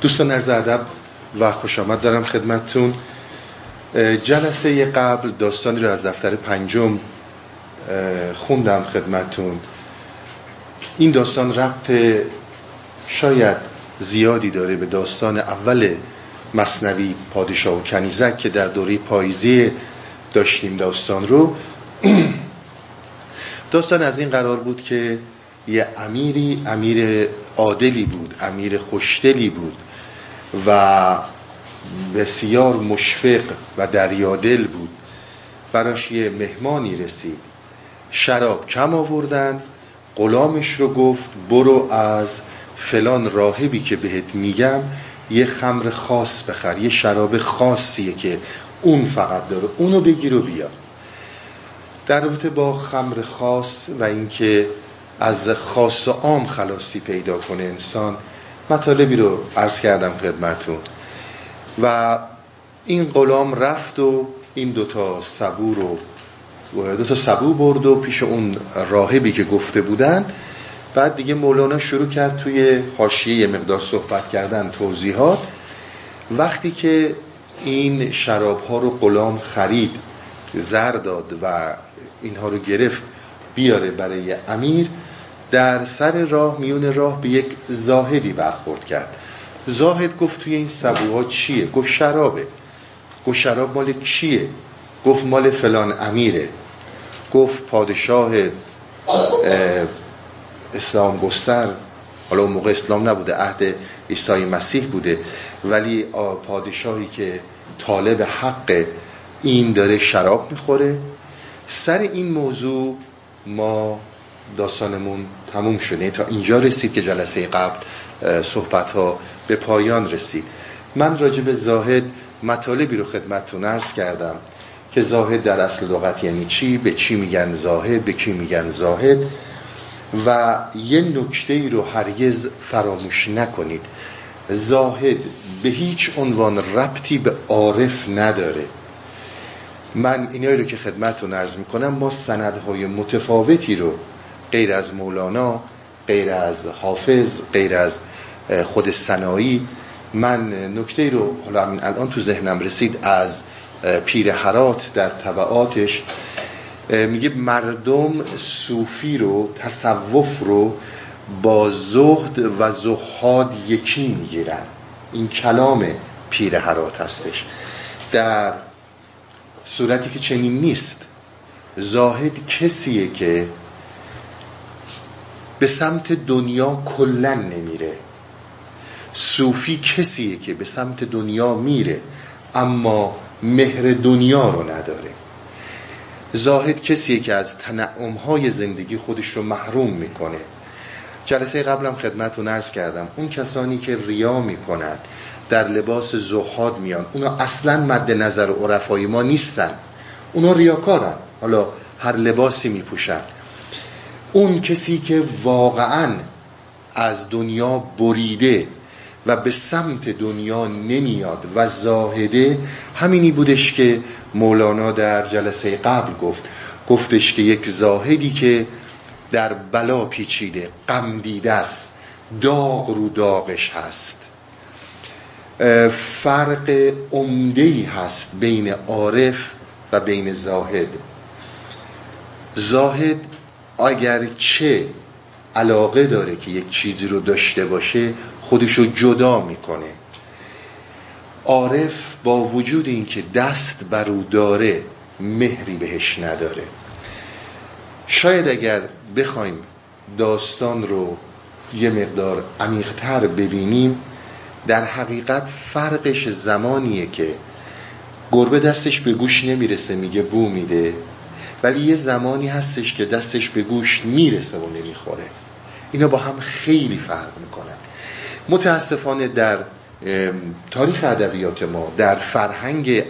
دوستان عرض ادب و خوش آمد دارم خدمتتون. جلسه قبل داستانی رو از دفتر پنجم خوندم خدمتتون. این داستان ربط شاید زیادی داره به داستان اول مصنوی پادشاه و کنیزک که در دوره پاییزی داشتیم داستان رو. داستان از این قرار بود که یه امیری امیر عادلی بود امیر خوشدلی بود. و بسیار مشفق و دریادل بود. براش یه مهمانی رسید. شراب کم آوردن غلامش رو گفت برو از فلان راهبی که بهت میگم یه خمر خاص بخر یه شراب خاصیه که اون فقط داره اونو بگیر و بیا. در رابطه با خمر خاص و اینکه از خاص و عام خلاصی پیدا کنه انسان مطالبی رو عرض کردم خدمتون و این غلام رفت و این دوتا سبو رو دوتا سبو برد و پیش اون راهبی که گفته بودن. بعد دیگه مولانا شروع کرد توی حاشیه یه مقدار صحبت کردن توضیحات. وقتی که این شراب ها رو غلام خرید زر داد و اینها رو گرفت بیاره برای امیر در سر راه میون راه به یک زاهدی برخورد کرد. زاهد گفت توی این سبوها چیه؟ گفت شرابه. گفت شراب مال کیه؟ گفت مال فلان امیره. گفت پادشاه اسلام گستر. حالا اون موقع اسلام نبوده عهد عیسی مسیح بوده. ولی پادشاهی که طالب حق این داره شراب می‌خوره. سر این موضوع ما داستانمون تموم شده. تا اینجا رسید که جلسه قبل صحبت ها به پایان رسید. من راجع به زاهد مطالبی رو خدمتتون عرض کردم که زاهد در اصل لغت یعنی چی؟ به چی میگن زاهد؟ به کی میگن زاهد؟ و یه نکته ای رو هرگز فراموش نکنید. زاهد به هیچ عنوان ربطی به عارف نداره. من اینایی رو که خدمتتون عرض می‌کنم ما سندهای متفاوتی رو غیر از مولانا غیر از حافظ غیر از خود سنایی من نکته رو حالا الان تو ذهنم رسید از پیر حرات در طبعاتش. میگه مردم صوفی رو تصوف رو با زهد و زهاد یکی می‌گیرن. این کلام پیر حرات هستش. در صورتی که چنین نیست. زاهد کسیه که به سمت دنیا کلا نمیره. صوفی کسیه که به سمت دنیا میره اما مهر دنیا رو نداره. زاهد کسیه که از تنعمهای زندگی خودش رو محروم می‌کنه. جلسه قبلم خدمتتون عرض کردم اون کسانی که ریا می‌کنند در لباس زهاد میان اونا اصلا مد نظر عرفای ما نیستن. اونا ریاکارن. حالا هر لباسی میپوشن. اون کسی که واقعا از دنیا بریده و به سمت دنیا نمیاد و زاهده همینی بودش که مولانا در جلسه قبل گفت. گفتش که یک زاهدی که در بلا پیچیده غم دیده است داغ رو داغش هست. فرق عمده هست بین عارف و بین زاهد. زاهد اگر چه علاقه داره که یک چیزی رو داشته باشه خودشو جدا می‌کنه. عارف با وجود اینکه دست بر داره مهری بهش نداره. شاید اگر بخوایم داستان رو یه مقدار عمیقتر ببینیم در حقیقت فرقش زمانیه که گربه دستش به گوش نمی‌رسه میگه بو میده. ولی یه زمانی هستش که دستش به گوش می‌رسه و نمی‌خوره. اینا با هم خیلی فرق می‌کنن. متاسفانه در تاریخ ادبیات ما در فرهنگ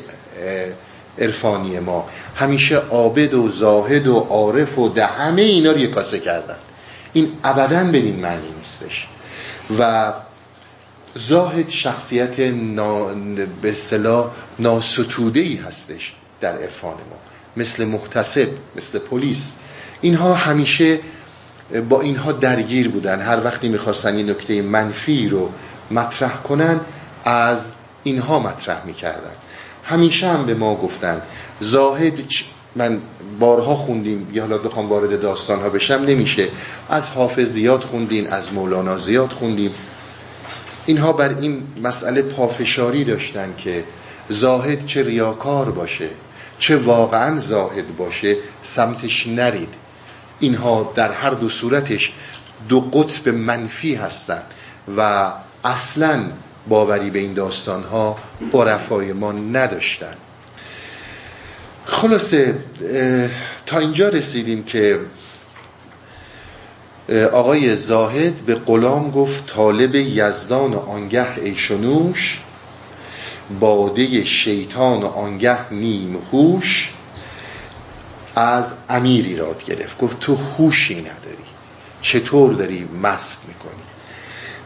عرفانی ما همیشه عابد و زاهد و عارف و ده همه اینا رو کاسه کردن. این ابدا به این معنی نیستش. و زاهد شخصیت نا... به اصطلاح ناستوده ای هستش در عرفان ما. مثل محتسب مثل پلیس. اینها همیشه با اینها درگیر بودن. هر وقتی می‌خواستن این نکته منفی رو مطرح کنن از اینها مطرح می‌کردن. همیشه هم به ما گفتن زاهد من بارها خوندیم. یا حالا بخوام وارد داستان ها بشم نمیشه. از حافظ زیاد خوندین از مولانا زیاد خوندیم. اینها بر این مسئله پافشاری داشتن که زاهد چه ریاکار باشه. چه واقعا زاهد باشه سمتش نرید. اینها در هر دو صورتش دو قطب منفی هستند و اصلا باوری به این داستان ها عرفای ما نداشتن خلاصه تا اینجا رسیدیم که آقای زاهد به غلام گفت طالب یزدان آنگه ایشونوش باده شیطان و آنگه نیم هوش از امیری راد گرفت. گفت تو هوشی نداری. چطور داری مست می‌کنی؟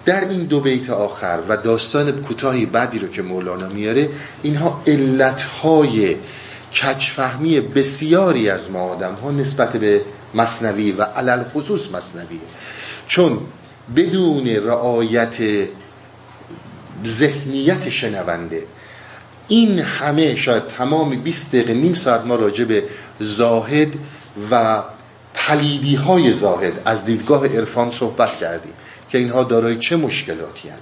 در این دو بیت آخر و داستان کوتاهی بعدی رو که مولانا میاره اینها علتهای کچفهمی بسیاری از ما آدم ها نسبت به مصنوی و علل خصوص مصنوی. چون بدون رعایت ذهنیت شنونده. این همه شاید تمام 20 دقیقه نیم ساعت ما راجع به زاهد و پلیدی های زاهد از دیدگاه عرفان صحبت کردیم که اینها دارای چه مشکلاتی هن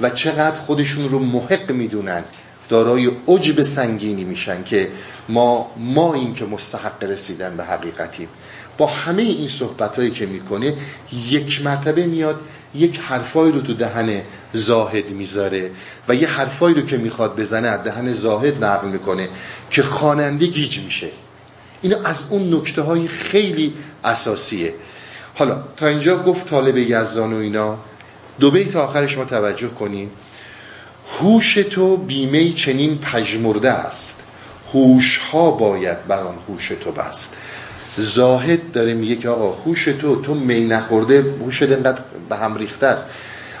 و چقدر خودشون رو محق می‌دونن. دارای عجب سنگینی میشن که ما ما این که مستحق رسیدن به حقیقتیم. با همه این صحبت هایی که می‌کنه یک مرتبه میاد یک حرفایی رو تو دهن زاهد می‌ذاره و یه حرفایی رو که می‌خواد بزنه از دهن زاهد نقل می‌کنه که خواننده گیج میشه. اینا از اون نکته های خیلی اساسیه. حالا تا اینجا گفت طالب یزدان و اینا. دو بیت آخرش ما توجه کنیم. هوش تو بیمه چنین پژمرده است. هوش ها باید بر آن هوش تو بست. زاهد داره میگه که آقا هوش تو تو می نخورده هوش انقدر به هم ریخته است.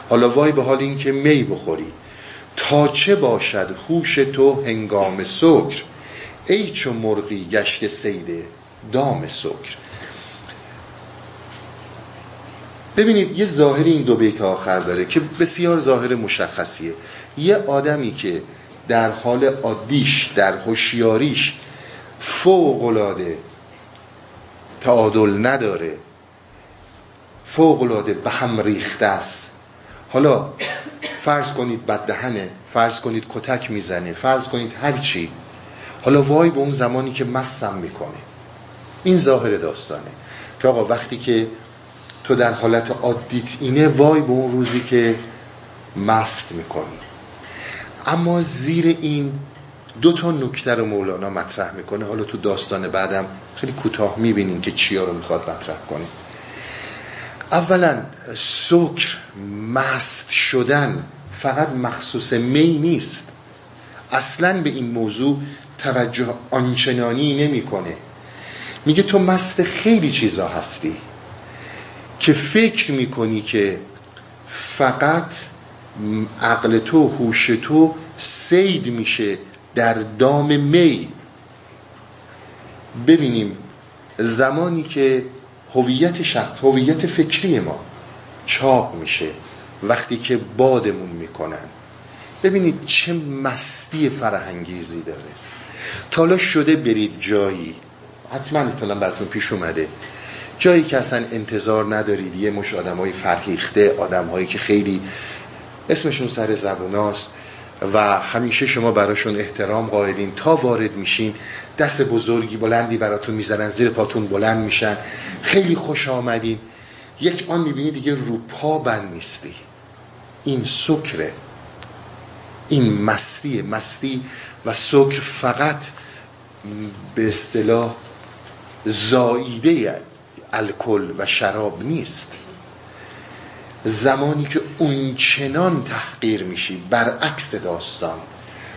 حالا وای به حال اینکه می بخوری. تا چه باشد هوش تو هنگام سکر؟ ای چو مرغی گشت سیده دام سکر. ببینید یه ظاهری این دو بیت آخر داره که بسیار ظاهر مشخصیه. یه آدمی که در حال عادیش در هوشیاریش فوق العاده تعادل نداره. فوق العاده به هم ریخته است. حالا فرض کنید بددهنه فرض کنید کتک می‌زنه فرض کنید هر چی. حالا وای به اون زمانی که مستم می‌کنه. این ظاهر داستانه. که آقا وقتی که تو در حالت عادیت اینه وای به اون روزی که مست می‌کنی. اما زیر این دو تا نکته رو مولانا مطرح می‌کنه. حالا تو داستان بعدم خیلی کوتاه می‌بینیم که چیا رو می‌خواد مطرح کنه. اولا سکر مست شدن فقط مخصوص می نیست. اصلا به این موضوع توجه آنچنانی نمی‌کنه. میگه تو مست خیلی چیزا هستی که فکر می‌کنی که فقط عقل تو هوش تو سید میشه در دام می. ببینیم زمانی که هویت شخص هویت فکری ما چاق میشه وقتی که بادمون می‌کنن. ببینید چه مستی فرهنگیزی داره. تالا شده برید جایی حتما مثلا براتون پیش اومده. جایی که اصلا انتظار ندارید یه مش آدم های فرهیخته آدم هایی که خیلی اسمشون سر زبوناست و همیشه شما براشون احترام قائلین. تا وارد میشین دست بزرگی بلندی براتون می‌زنن زیر پاتون بلند میشن. خیلی خوش آمدین. یک آن می‌بینی دیگه رو پا بند نیستی. این سکره. این مستی. مستی و سکر فقط به اصطلاح زاییده الکل و شراب نیست. زمانی که اون چنان تحقیر میشی برعکس داستان.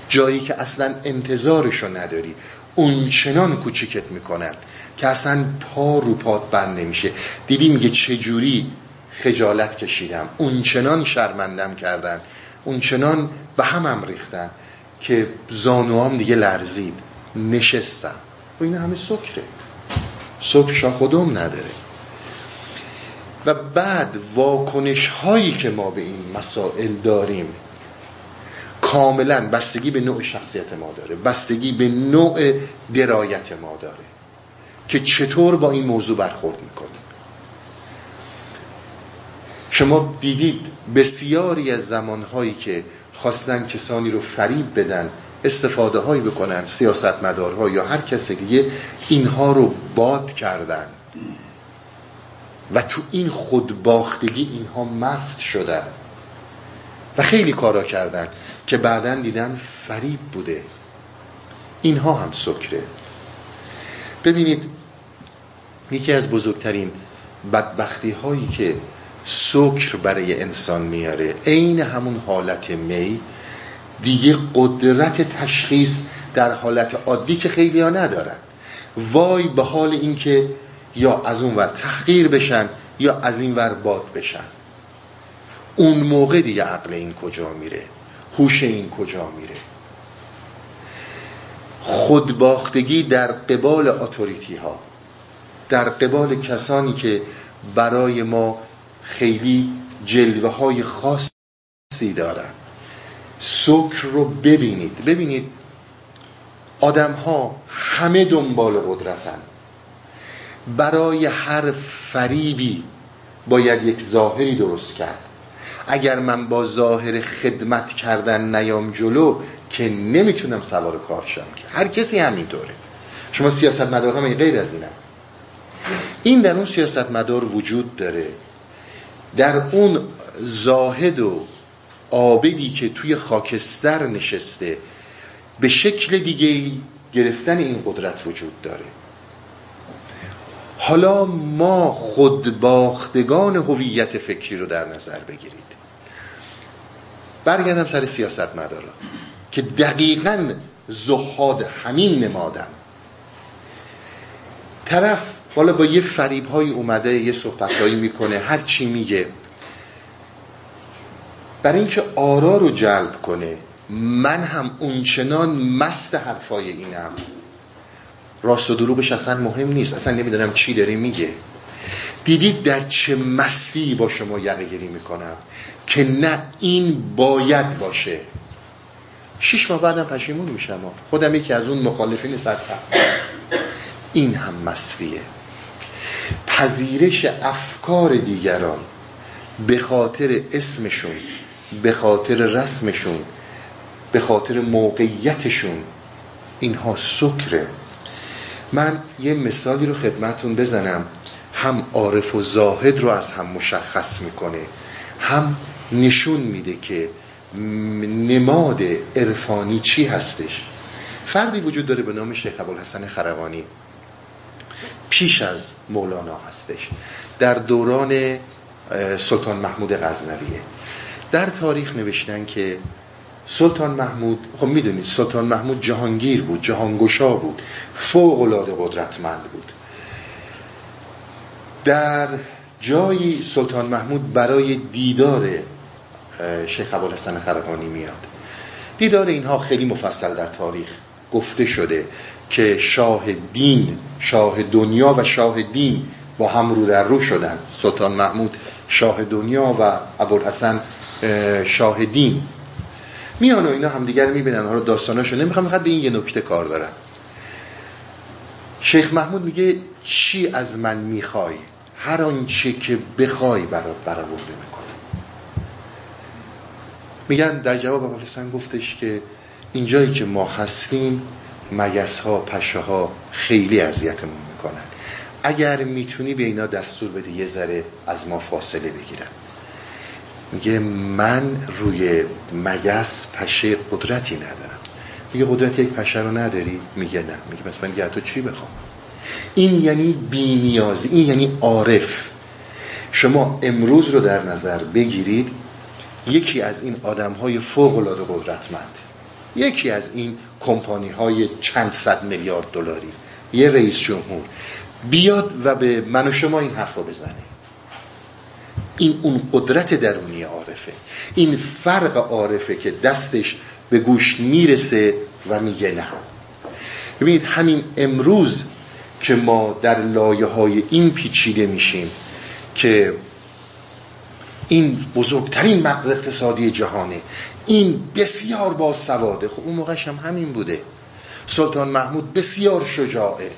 جایی که اصلا انتظارشو نداری اون چنان کوچیکت می‌کنن که اصلا پا رو پات بند نمیشه. دیدی میگه چجوری خجالت کشیدم؟ اون چنان شرمندم کردن. اون چنان به هم ریختن که زانوام دیگه لرزید. نشستم. و این همه سکره. سکر شا خودم نداره. و بعد واکنش هایی که ما به این مسائل داریم کاملا بستگی به نوع شخصیت ما داره بستگی به نوع درایت ما داره که چطور با این موضوع برخورد می‌کنیم. شما دیدید بسیاری از زمانهایی که خواستن کسانی رو فریب بدن استفاده هایی بکنن سیاست مدارها یا هر کس دیگه اینها رو باد کردن. و تو این خودباختگی اینها مست شدن. و خیلی کارا کردن که بعدا دیدن فریب بوده. اینها هم سکره. ببینید یکی از بزرگترین بدبختی هایی که سکر برای انسان میاره عین همون حالت می دیگه قدرت تشخیص در حالت عادی که خیلی ها ندارن. وای به حال اینکه یا از اون ور تحقیر بشن یا از این ور باد بشن. اون موقع دیگه عقل این کجا میره؟ هوش این کجا میره؟ خودباختگی در قبال اتوریتی ها در قبال کسانی که برای ما خیلی جلوه های خاصی دارن. سکر رو ببینید. ببینید آدم ها همه دنبال قدرتن. برای هر فریبی باید یک ظاهری درست کرد. اگر من با ظاهر خدمت کردن نیام جلو که نمی‌تونم سوار کار شم که. هر کسی همینطوره. شما سیاست مدار هم غیر از اینه این در اون سیاست مدار وجود داره. در اون زاهد و آبدی که توی خاکستر نشسته به شکل دیگه گرفتن این قدرت وجود داره. حالا ما خودباختگان هویت فکری رو در نظر بگیرید. برگردم سر سیاست مدارا که دقیقا زهاد همین نمادن طرف حالا با یه فریب های اومده یه صحبت هایی می‌کنه هر چی میگه. برای اینکه آرا رو جلب کنه من هم اونچنان مست حرفای اینم. راست و دروغش اصلا مهم نیست. اصلا نمی‌دونم چی داره میگه. دیدید در چه مستی با شما یقه گیری می‌کنم که نه این باید باشه. شش ماه بعدم پشیمون میشم خودم یکی از اون مخالفین سرسخت. این هم مستیه پذیرش افکار دیگران به خاطر اسمشون به خاطر رسمشون به خاطر موقعیتشون اینها سکره. من یه مثالی رو خدمتون بزنم. هم عارف و زاهد رو از هم مشخص می‌کنه. هم نشون میده که نماد عرفانی چی هستش. فردی وجود داره به نام شیخ ابوالحسن خروانی پیش از مولانا هستش. در دوران سلطان محمود غزنویه. در تاریخ نوشتن که سلطان محمود خب می‌دونید سلطان محمود جهانگیر بود جهانگشا بود فوق العاده قدرتمند بود. در جایی سلطان محمود برای دیدار شیخ ابوالحسن خرقانی میاد. دیدار اینها خیلی مفصل در تاریخ گفته شده که شاه دین شاه دنیا و شاه دین با هم رو در رو شدن. سلطان محمود شاه دنیا و ابوالحسن شاه دین. میان و اینا همدیگر می‌بینن. حالا داستاناشو نمی‌خوام فقط به این یه نکته کار دارم. شیخ محمود میگه چی از من می‌خوای؟ هر آنچه که بخوای برات برآورده می‌کنم. میگن در جواب ابوالحسن گفتش که اینجایی که ما هستیم مگس ها پشه ها خیلی اذیتمون می‌کنن. اگر می‌تونی به اینا دستور بده یه ذره از ما فاصله بگیرن. میگه من روی مگس پشه قدرتی ندارم. میگه قدرت یک پشه رو نداری؟ میگه نه. میگه پس من چی بخوام؟ این یعنی بینیازی این یعنی عارف. شما امروز رو در نظر بگیرید یکی از این آدم های فوق العاده قدرتمند. یکی از این کمپانی های چند صد میلیارد دلاری. یه رئیس جمهور. بیاد و به من و شما این حرف رو بزنه. این اون قدرت درونی عارفه. این فرق عارفه که دستش به گوش می‌رسه و میگه نه. ببینید همین امروز که ما در لایه های این پیچیده میشیم که این بزرگترین مغز اقتصادی جهانه. این بسیار با سواده. خب اون موقعش هم همین بوده. سلطان محمود بسیار شجاعه.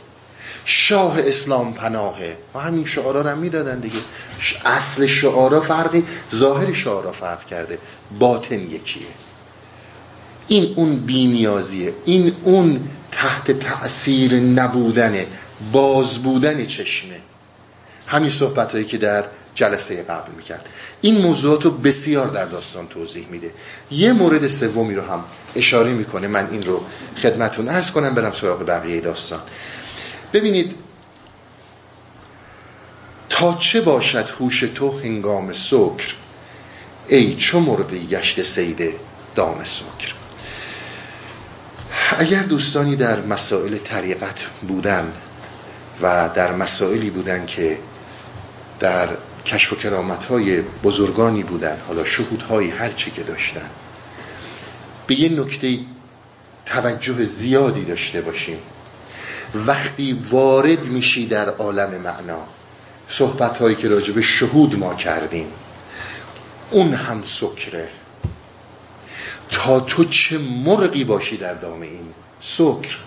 شاه اسلام پناهه. و همین شعارا رو هم می‌دادن دیگه. اصل شعارا فرقی ظاهر شعارا فرق کرده. باطن یکیه. این اون بینیازیه. این اون تحت تأثیر نبودن باز بودن چشمه. همین صحبت هایی که در جلسه قبل می‌کرد. این موضوعات رو بسیار در داستان توضیح میده. یه مورد سومی رو هم اشاره می‌کنه. من این رو خدمتون ارز کنم برم سراغ بقیه داستان. ببینید تا چه باشد هوش تو هنگام سکر؟ ای چو مرغی گشت سیده دام سکر؟ اگر دوستانی در مسائل طریقت بودن و در مسائلی بودن که در کشف و کرامت های بزرگانی بودن حالا شهود های هر چی که داشتن به یه نکته توجه زیادی داشته باشیم. وقتی وارد میشی در عالم معنا صحبت هایی که راجب شهود ما کردیم اون هم سکره. تا تو چه مرغی باشی در دام این سکر؟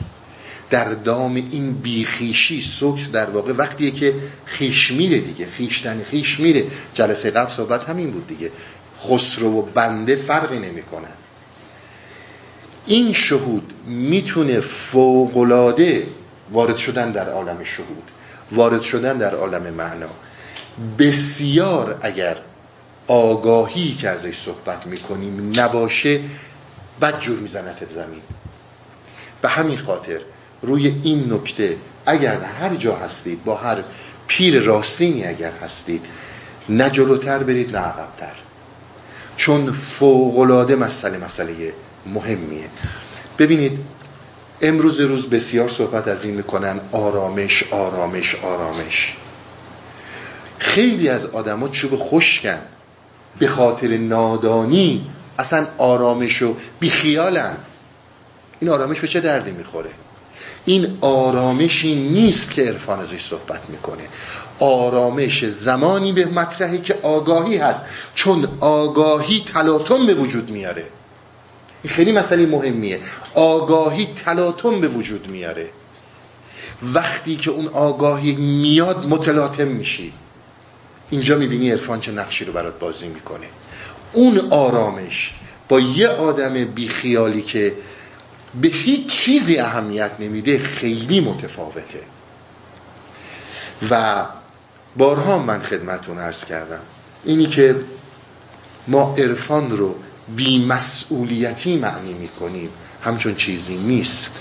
در دام این بیخیشی سکر در واقع وقتیه که خیش میره دیگه خیشتن خیش میره. جلسه قبل صحبت همین بود دیگه. خسرو و بنده فرقی نمی‌کنن. این شهود می‌تونه فوقلاده وارد شدن در عالم شهود وارد شدن در عالم معنا. بسیار اگر آگاهی که ازش صحبت می‌کنیم نباشه بد جور زمین. به همین خاطر روی این نکته اگر هر جا هستید با هر پیر راستینی اگر هستید نه جلوتر برید نه عقبتر. چون فوقلاده مسئله مسئله مهمیه. ببینید امروز روز بسیار صحبت از این می‌کنن آرامش آرامش آرامش. خیلی از آدما چوب خشکن. به خاطر نادانی اصلا آرامش و بیخیالن. این آرامش به چه دردی می‌خوره؟ این آرامشی نیست که عرفان ازش صحبت می‌کنه. آرامش زمانی به مطرحی که آگاهی هست چون آگاهی تلاطم به وجود میاره. این خیلی مسئله مهمیه. آگاهی تلاطم به وجود میاره. وقتی که اون آگاهی میاد متلاطم میشی. اینجا می‌بینی عرفان چه نقشی رو برات بازی می‌کنه. اون آرامش با یه آدم بیخیالی که به هیچ چیزی اهمیت نمیده خیلی متفاوته. و بارها من خدمتون عرض کردم. اینی که ما عرفان رو بیمسئولیتی معنی می‌کنیم همچون چیزی نیست.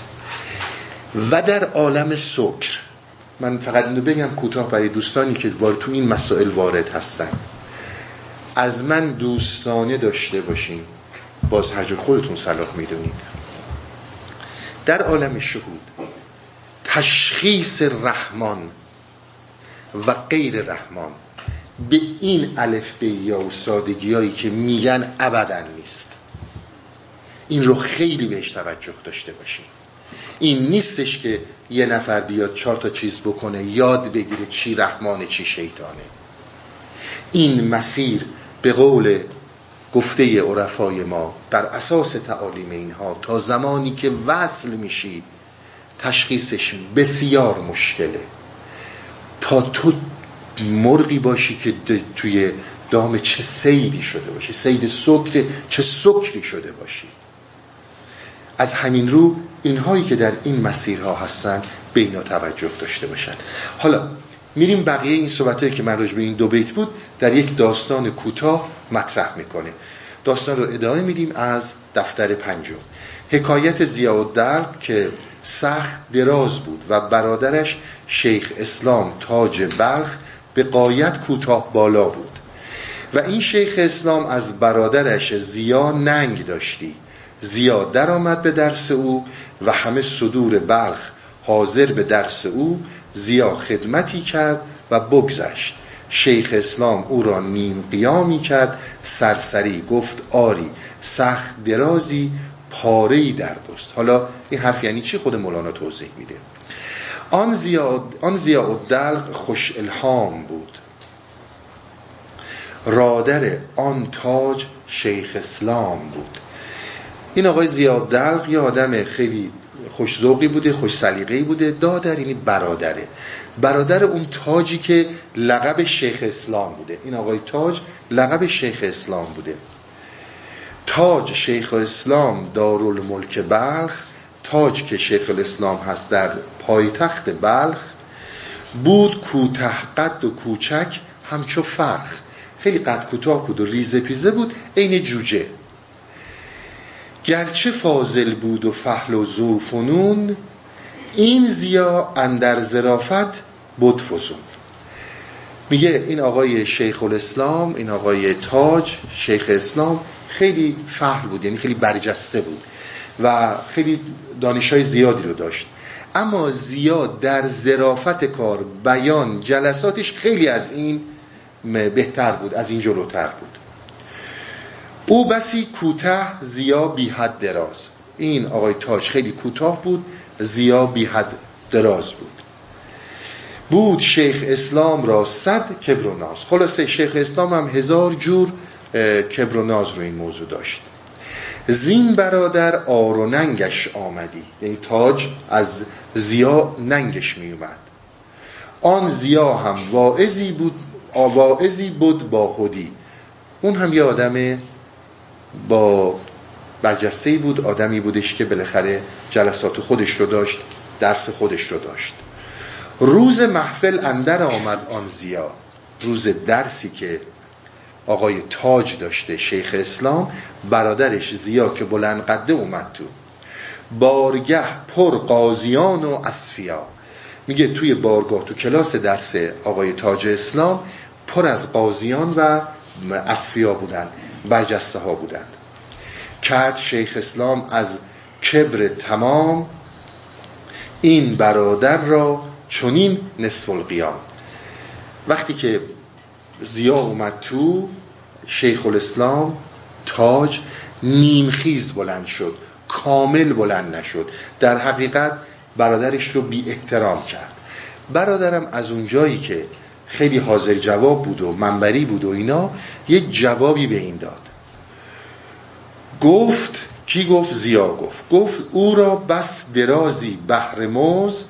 و در عالم سکر من فقط اینو بگم کوتاه برای دوستانی که تو این مسائل وارد هستن. از من دوستانه داشته باشین. باز هر جور خودتون صلاح می‌دونید. در عالم شهود تشخیص رحمان و غیر رحمان. به این الف به یا و سادگی هایی که میگن ابدا نیست. این رو خیلی بهش توجه داشته باشین. این نیستش که یه نفر بیاد چهار تا چیز بکنه یاد بگیره چی رحمانه چی شیطانه. این مسیر به قول گفته عرفای ما بر اساس تعالیم اینها تا زمانی که وصل میشی تشخیصش بسیار مشکله. تا تو مرغی باشی که توی دام چه سیدی شده باشی. سید سکر چه سکری شده باشی. از همین رو اینهایی که در این مسیرها هستن به اینا توجه داشته باشن. حالا میریم بقیه این صحبتهایی که من به این دو بیت بود در یک داستان کوتاه مطرح می‌کنه. داستان رو ادامه میدیم از دفتر پنجم. حکایت زیاد که سخت دراز بود و برادرش شیخ اسلام تاج بلخ به قایت کوتاه بالا بود. و این شیخ اسلام از برادرش زیا ننگ داشتی. زیا درآمد به درس او و همه صدور بلخ حاضر به درس او. زیا خدمتی کرد و بگذشت. شیخ اسلام او را نیم قیامی کرد. سرسری گفت آری سخت درازی پاره در دوست حالا این حرف یعنی چی؟ خود مولانا توضیح میده. آن زیاد آن زیاد خوش الهام بود. رادر آن تاج شیخ اسلام بود. این آقای زیاد دلق یه آدم خیلی خوشزوقی بوده خوش سلیقه‌ای بوده دادر یعنی برادره. برادر اون تاجی که لقب شیخ اسلام بوده. این آقای تاج لقب شیخ اسلام بوده. تاج شیخ اسلام دارالملک بلخ تاج که شیخ الاسلام هست در پایتخت بلخ بود کوته قد و کوچک همچو فرخ. خیلی قد کوتاه بود و ریزه پیزه بود عین جوجه. گرچه فاضل بود و فحل و زوفنون این زیا اندر زرافت بود فزون میگه این آقای شیخ الاسلام این آقای تاج شیخ اسلام خیلی فحل بود یعنی خیلی برجسته بود. و خیلی دانش های زیادی رو داشت. اما زیاد در زرافت کار بیان جلساتش خیلی از این بهتر بود از این جلوتر بود. او بسی کوته زیا بی حد دراز. این آقای تاج خیلی کوتاه بود زیا بی حد دراز بود. بود شیخ اسلام را صد کبر و ناز. خلاصه شیخ اسلام هم هزار جور کبر و ناز رو این موضوع داشت. زین برادر آر و ننگش آمدی. یعنی تاج از زیا ننگش می اومد آن زیا هم واعظی بود واعظی بود با خودی. اون هم یه آدم با برجسته بود آدمی بودش که بالاخره جلسات خودش رو داشت درس خودش رو داشت. روز محفل اندر آمد آن زیا روز درسی که آقای تاج داشته شیخ اسلام برادرش زیا که بلند قده اومد تو. بارگه پر قاضیان و اصفیا میگه توی بارگاه تو کلاس درس آقای تاج اسلام پر از قاضیان و اصفیا بودن برجسته ها بودند کرد شیخ اسلام از کبر تمام این برادر را چنین نصف القیام وقتی که زیا اومد تو شیخ الاسلام تاج نیمخیز بلند شد کامل بلند نشد. در حقیقت برادرش رو بی احترام کرد. برادرم از اونجایی که خیلی حاضر جواب بود و منبری بود و اینا یه جوابی به این داد. گفت کی گفت؟ زیا گفت. گفت او را بس درازی بهر مزد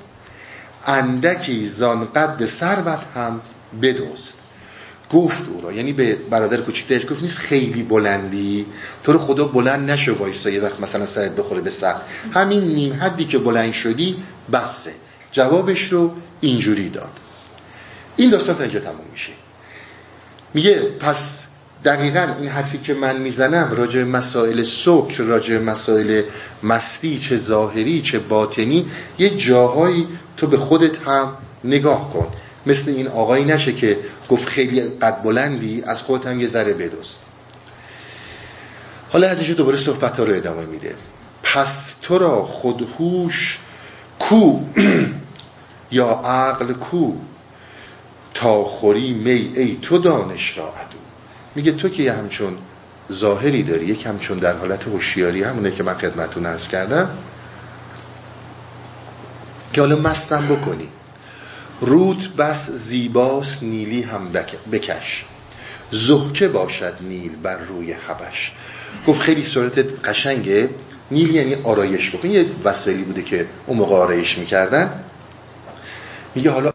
اندکی زان قد ثروت هم بدوست گفت او را. یعنی به برادر کوچیکترش گفت نیست خیلی بلندی؟ تو رو خدا بلند نشو وایسا یه وقت مثلا سرت بخوره به سقف همین نیم حدی که بلند شدی بسه. جوابش رو اینجوری داد. این داستان تا اینجا تموم میشه. میگه پس دقیقا این حرفی که من می‌زنم راجع مسائل سکر راجع مسائل مستی چه ظاهری چه باطنی یه جاهایی تو به خودت هم نگاه کن. مثل این آقایی نشه که گفت خیلی قد بلندی از خودت هم یه ذره بدوست حالا ازش دوباره صحبت ها رو ادامه میده. پس تو را خودهوش کو؟ یا عقل کو؟ تا خوری می ای تو دانش را عدو. میگه تو که یه همچون ظاهری داری یک همچون در حالت هوشیاری همونه که من خدمتون ارز کردم که حالا مستم بکنی. روت بس زیباست نیلی هم بکش. زهکه باشد نیل بر روی حبش. گفت خیلی صورت قشنگه. نیل یعنی آرایش بکن. یه وسایلی بوده که اون موقع آرایش می‌کردن. میگه حالا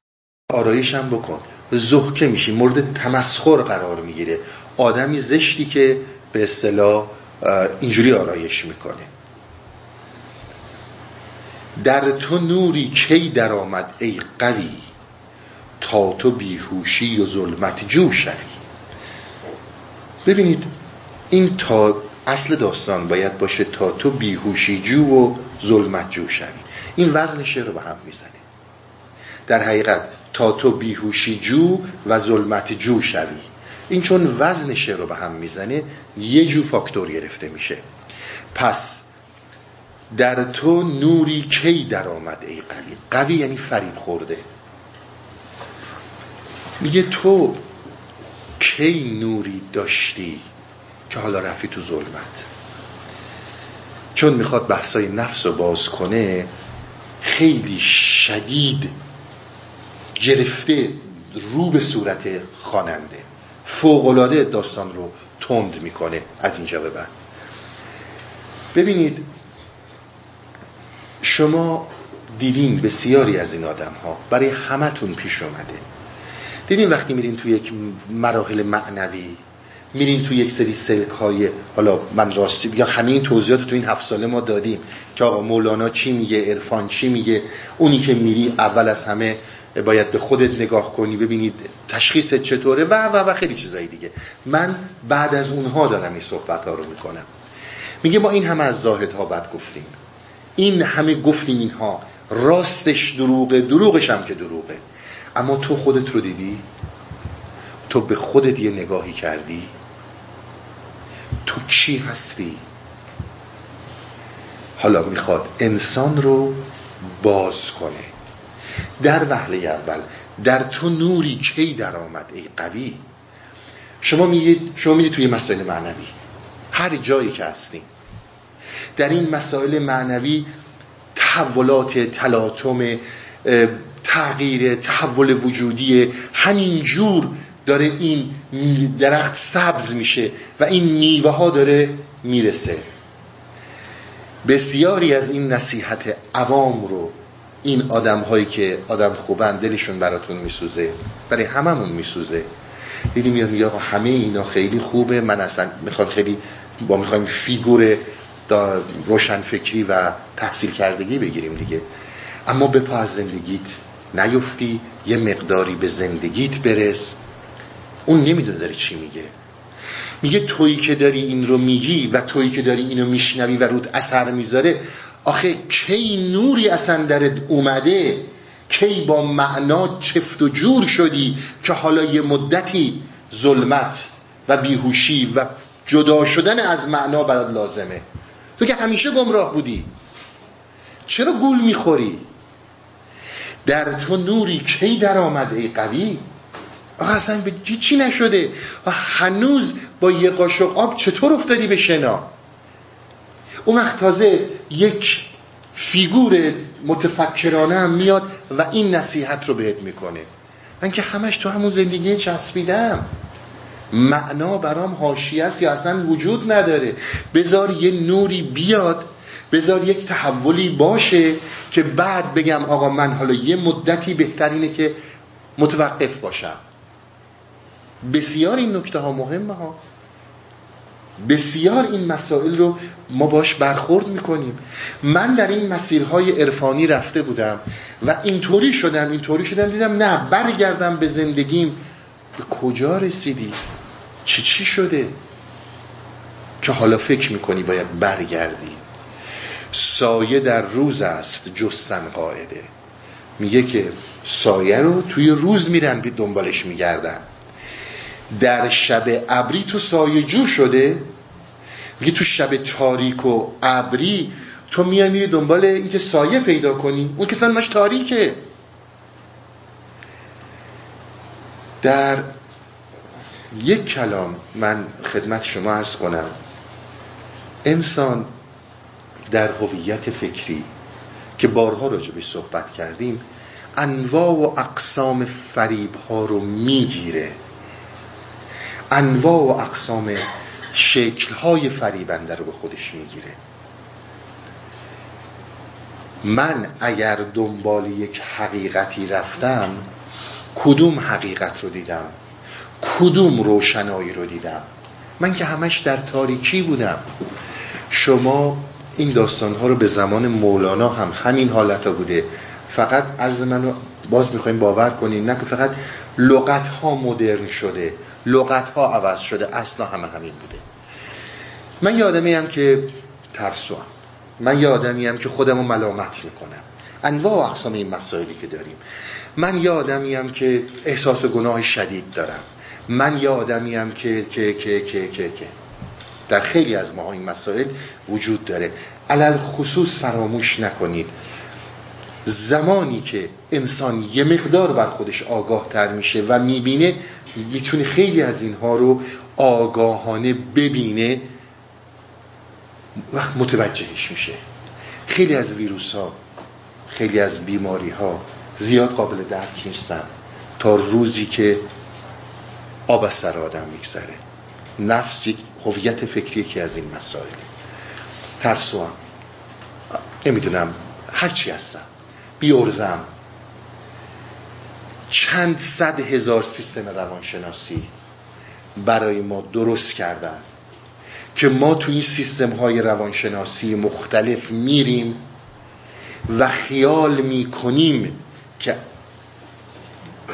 آرایش هم بکن. زهکه میشی. مورد تمسخر قرار می‌گیره. آدمی زشتی که به اصطلاح اینجوری آرایش می‌کنه. در تو نوری کی در آمد ای قوی؟ تا تو بیهوشی و ظلمت جو شوی. ببینید این تا اصل داستان باید باشه تا تو بیهوشی جو و ظلمت جو شوی. این وزن شعر رو به هم می‌زنه. در حقیقت تا تو بیهوشی جو و ظلمت جو شوی. این چون وزن شعر رو به هم می‌زنه یه جو فاکتور گرفته میشه. پس در تو نوری کی در آمد ای قوی؟ قوی یعنی فریب خورده. میگه تو کی نوری داشتی که حالا رفتی تو ظلمت؟ چون می‌خواد بحثای نفس رو باز کنه خیلی شدید گرفته رو به صورت خواننده. فوقلاده داستان رو تند می‌کنه از اینجا به بعد. ببینید شما دیدین بسیاری از این آدم ها برای همتون پیش اومده. دیدین وقتی میرین توی یک مراحل معنوی میرین توی یک سری سلک های حالا من راستی بگم همین توضیحات تو این هفت ساله ما دادیم که آقا مولانا چی میگه عرفان چی میگه؟ اونی که میری اول از همه باید به خودت نگاه کنی ببینید تشخیص چطوره و و و خیلی چیزایی دیگه. من بعد از اونها دارم این صحبت ها رو می‌کنم. میگه ما این همه از زاهد ها بعد گفتیم. این همه گفتیم اینها راستش دروغه دروغش هم که دروغه. اما تو خودت رو دیدی؟ تو به خودت یه نگاهی کردی؟ تو چی هستی؟ حالا می‌خواد انسان رو باز کنه. در وهله اول در تو نوری کی در آمد ای قوی؟ شما میگید شما میگید توی مسائل معنوی. هر جایی که هستیم در این مسائل معنوی تحولات تلاطم تغییر تحول وجودی همین جور داره این درخت سبز میشه و این میوه ها داره می‌رسه. بسیاری از این نصیحت عوام رو این آدم هایی که آدم خوبن دلشون براتون میسوزه برای هممون میسوزه. دیدی میاد میگه همه اینا خیلی خوبه من اصلا می‌خواد خیلی با می‌خوایم فیگور روشن فکری و تحصیل کردگی بگیریم دیگه. اما بپا از زندگیت. نیفتی یه مقداری به زندگیت برس. اون نمی‌دونه داره چی میگه. میگه تویی که داری این رو میگی و تویی که داری اینو میشنوی و رود اثر می‌ذاره آخه کی نوری اصلا درت اومده؟ کی با معنا چفت و جور شدی که حالا یه مدتی ظلمت و بیهوشی و جدا شدن از معنا برات لازمه؟ تو که همیشه گمراه بودی. چرا گول می‌خوری؟ در تو نوری کی در آمد ای قوی؟ آقا اصلا به چی نشده؟ هنوز با یه قاشق آب چطور افتادی به شنا؟ اون وقت تازه یک فیگور متفکرانه هم میاد و این نصیحت رو بهت می‌کنه. من که همش تو همون زندگی چسبیدم. معنا برام حاشیه است یا اصلا وجود نداره. بذار یه نوری بیاد بذار یک تحولی باشه که بعد بگم آقا من حالا یه مدتی بهترینه که متوقف باشم. بسیار این نکته ها مهمه ها بسیار این مسائل رو ما باش برخورد می‌کنیم. من در این مسیرهای عرفانی رفته بودم و اینطوری شدم اینطوری شدم دیدم نه برگردم به زندگیم. به کجا رسیدی؟ چی چی شده؟ که حالا فکر می‌کنی باید برگردی. سایه در روز است جستن قاعده. میگه که سایه رو توی روز میرن به دنبالش میگردن. در شب ابری تو سایه جو شده. میگه تو شب تاریک و ابری تو میای میری دنبال اینکه سایه پیدا کنی. اون که مش تاریکه. در یک کلام من خدمت شما عرض کنم. انسان در هویت فکری که بارها راجع به صحبت کردیم انواع و اقسام فریب ها رو می‌گیره. انواع و اقسام شکل های فریبنده رو به خودش می‌گیره. من اگر دنبال یک حقیقتی رفتم کدوم حقیقت رو دیدم؟ کدوم روشنایی رو دیدم؟ من که همش در تاریکی بودم. شما این داستان ها رو به زمان مولانا هم همین حالت ها بوده. فقط عرض منو باز می‌خوایم باور کنیم نه که فقط لغت ها مدرن شده لغت ها عوض شده اصلا همه همین بوده. من یه آدمی هم که ترسو هم. من یه آدمی هم که خودم رو ملامت می‌کنم. انواع و اقسام این مسائلی که داریم. من یه آدمی هم که احساس گناه شدید دارم. من یه آدمی هم که که که که که که. در خیلی از ما این مسائل وجود داره. علل خصوص فراموش نکنید. زمانی که انسان یه مقدار بر خودش آگاه تر میشه و می‌بینه می‌تونه خیلی از اینها رو آگاهانه ببینه وقت متوجهش میشه. خیلی از ویروس ها خیلی از بیماری ها زیاد قابل درک نیستن. تا روزی که آب از سر آدم میگذره. نفس یک هویت فکری یکی از این مسائل. ترسوام نمی‌دونم. هرچی هستم. بیورزم چند صد هزار سیستم روانشناسی برای ما درست کردن که ما تو این سیستم های روانشناسی مختلف میریم و خیال می‌کنیم که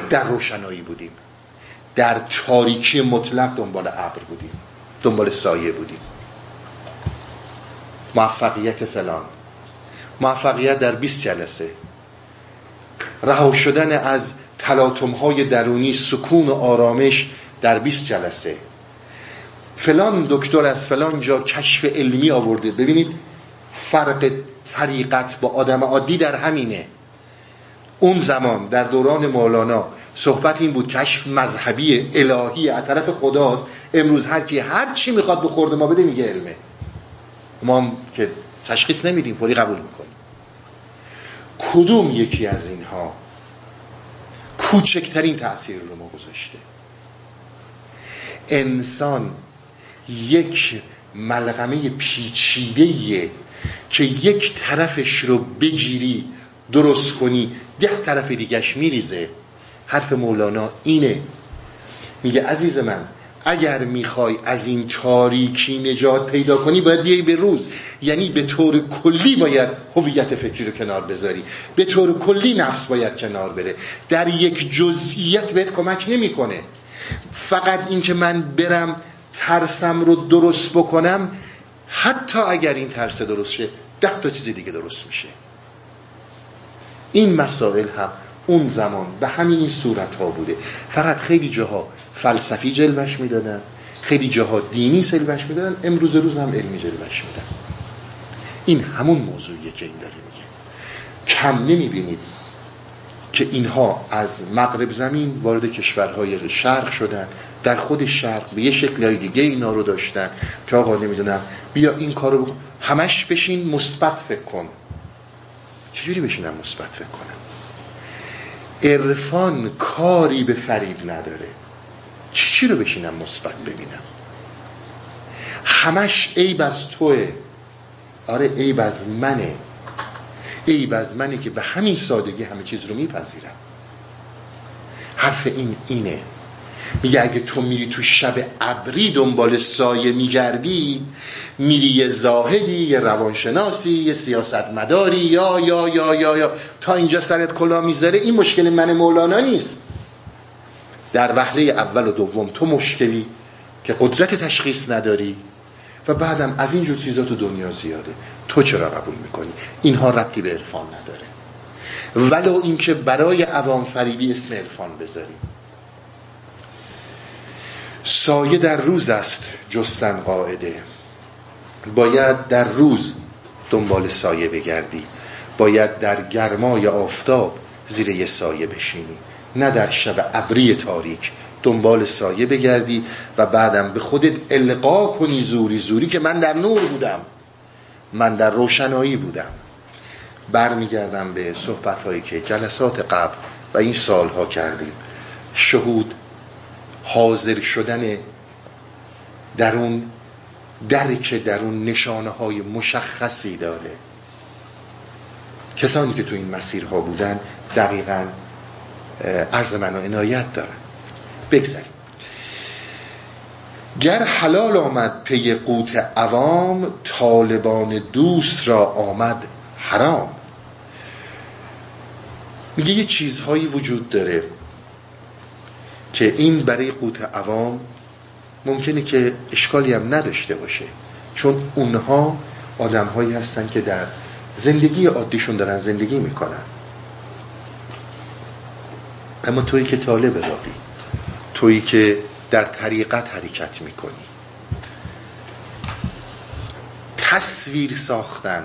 در روشنایی بودیم. در تاریکی مطلق دنبال ابر بودیم. دنبال سایه بودیم. موفقیت فلان. موفقیت در 20 جلسه. رها شدن از تلاطم های درونی سکون و آرامش در 20 جلسه. فلان دکتر از فلان جا کشف علمی آورده. ببینید فرق طریقت با آدم عادی در همینه. اون زمان در دوران مولانا صحبت این بود کشف مذهبی الهی از طرف خداست. امروز هر کی هر چی می‌خواد به ما بده میگه علمه. ما هم که تشخیص نمیدیم فوری قبول می‌کنیم. کدوم یکی از اینها کوچکترین تاثیر رو ما گذاشته؟ انسان یک ملغمه پیچیده که یک طرفش رو بگیری درست کنی ده طرف دیگش میریزه. حرف مولانا اینه. میگه عزیز من اگر می‌خوای از این تاریکی نجات پیدا کنی باید بیای به روز. یعنی به طور کلی باید هویت فکری رو کنار بذاری. به طور کلی نفس باید کنار بره. در یک جزئیت بهت کمک نمی‌کنه. فقط اینکه من برم ترسم رو درست بکنم حتی اگر این ترس درست شه ده تا چیز دیگه درست میشه. این مسائل هم اون زمان به همین صورت ها بوده. فقط خیلی جاها فلسفی جلوش می‌دادن خیلی جاها دینی سلوش می‌دادن امروز روز هم علمی جلوش میدن. این همون موضوعیه که این داره میگه. کم نمی‌بینید که اینها از مغرب زمین وارد کشورهای شرق شدن. در خود شرق به یه شکل دیگه اینا رو داشتن که آقا نمی‌دونم بیا این کارو بکن. همش بشین مثبت فکر کن. چجوری بشینم مثبت فکر کنم؟ عرفان کاری به فریب نداره. چی رو بشینم مثبت ببینم؟ همش عیب از توه. آره عیب از منه. عیب از منه که به همین سادگی همه چیز رو میپذیرم. حرف این اینه. میگه اگه تو میری تو شب ابری دنبال سایه میگردی میری یه زاهدی یه روانشناسی یه سیاستمداری یا یا یا یا یا. تا اینجا سرت کلا می‌ذاره این مشکل من مولانا نیست. در وهله اول و دوم تو مشکلی که قدرت تشخیص نداری و بعدم از اینجور چیزا تو دنیا زیاده. تو چرا قبول می‌کنی؟ اینها ربطی به عرفان نداره. ولو اینکه برای عوام فریبی اسم عرفان بذاریم. سایه در روز است جستن قاعده. باید در روز دنبال سایه بگردی. باید در گرمای آفتاب زیر یه سایه بشینی. نه در شب ابری تاریک دنبال سایه بگردی و بعدم به خودت القا کنی زوری زوری که من در نور بودم. من در روشنایی بودم. برمیگردم به صحبت هایی که جلسات قبل و این سالها کردیم. شهود حاضر شدن درون درک درون نشانه های مشخصی داره. کسانی که تو این مسیرها بودن دقیقا عرض من و عنایت دارن. بگذاریم. گر حلال آمد پی قوت عوام طالبان دوست را آمد حرام. میگه یه چیزهایی وجود داره. که این برای قوت عوام ممکنه که اشکالی هم نداشته باشه. چون اونها آدم هایی هستن که در زندگی عادیشون دارن زندگی می‌کنن. اما تویی که طالب راهی تویی که در طریقت حرکت می‌کنی. تصویر ساختن.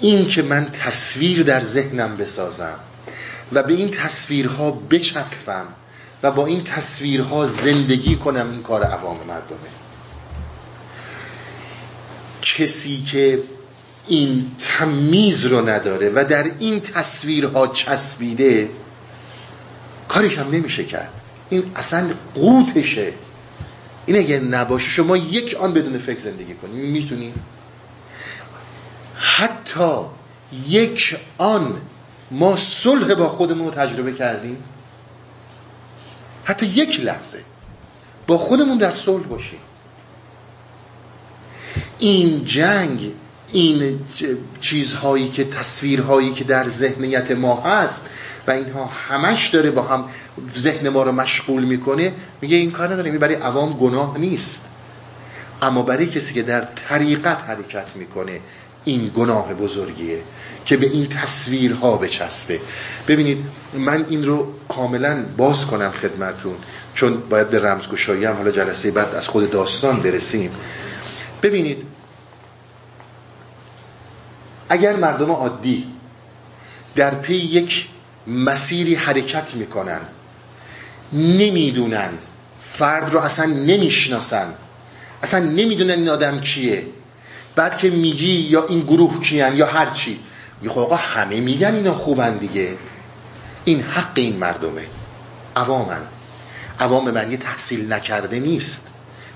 این که من تصویر در ذهنم بسازم و به این تصویرها بچسبم و با این تصویرها زندگی کنم این کار عوام مردمه. کسی که این تمیز رو نداره و در این تصویرها چسبیده کارش هم نمیشه کرد. این اصلا قوتشه. این اگه نباشه شما یک آن بدون فکر زندگی کنید می‌تونی حتی یک آن ما صلح با خودمون رو تجربه کردیم. حتی یک لحظه با خودمون در صلح باشیم. این جنگ این چیزهایی که تصویرهایی که در ذهنیت ما هست و اینها همش داره با هم ذهن ما رو مشغول می‌کنه میگه این کار نداره برای عوام گناه نیست. اما برای کسی که در طریقت حرکت می‌کنه این گناه بزرگیه که به این تصویرها بچسبه. ببینید من این رو کاملا باز کنم خدمتون چون باید به رمزگشایی هم حالا جلسه بعد از خود داستان برسیم. ببینید اگر مردم عادی در پی یک مسیری حرکت می‌کنن نمی‌دونن فرد رو اصلا نمی‌شناسن اصلا نمی‌دونن این آدم کیه. بعد که میگی یا این گروه کیان یا هر چی میگه آقا همه میگن اینا خوبن دیگه. این حق این مردمه. عوامن. عوام به معنی تحصیل نکرده نیست.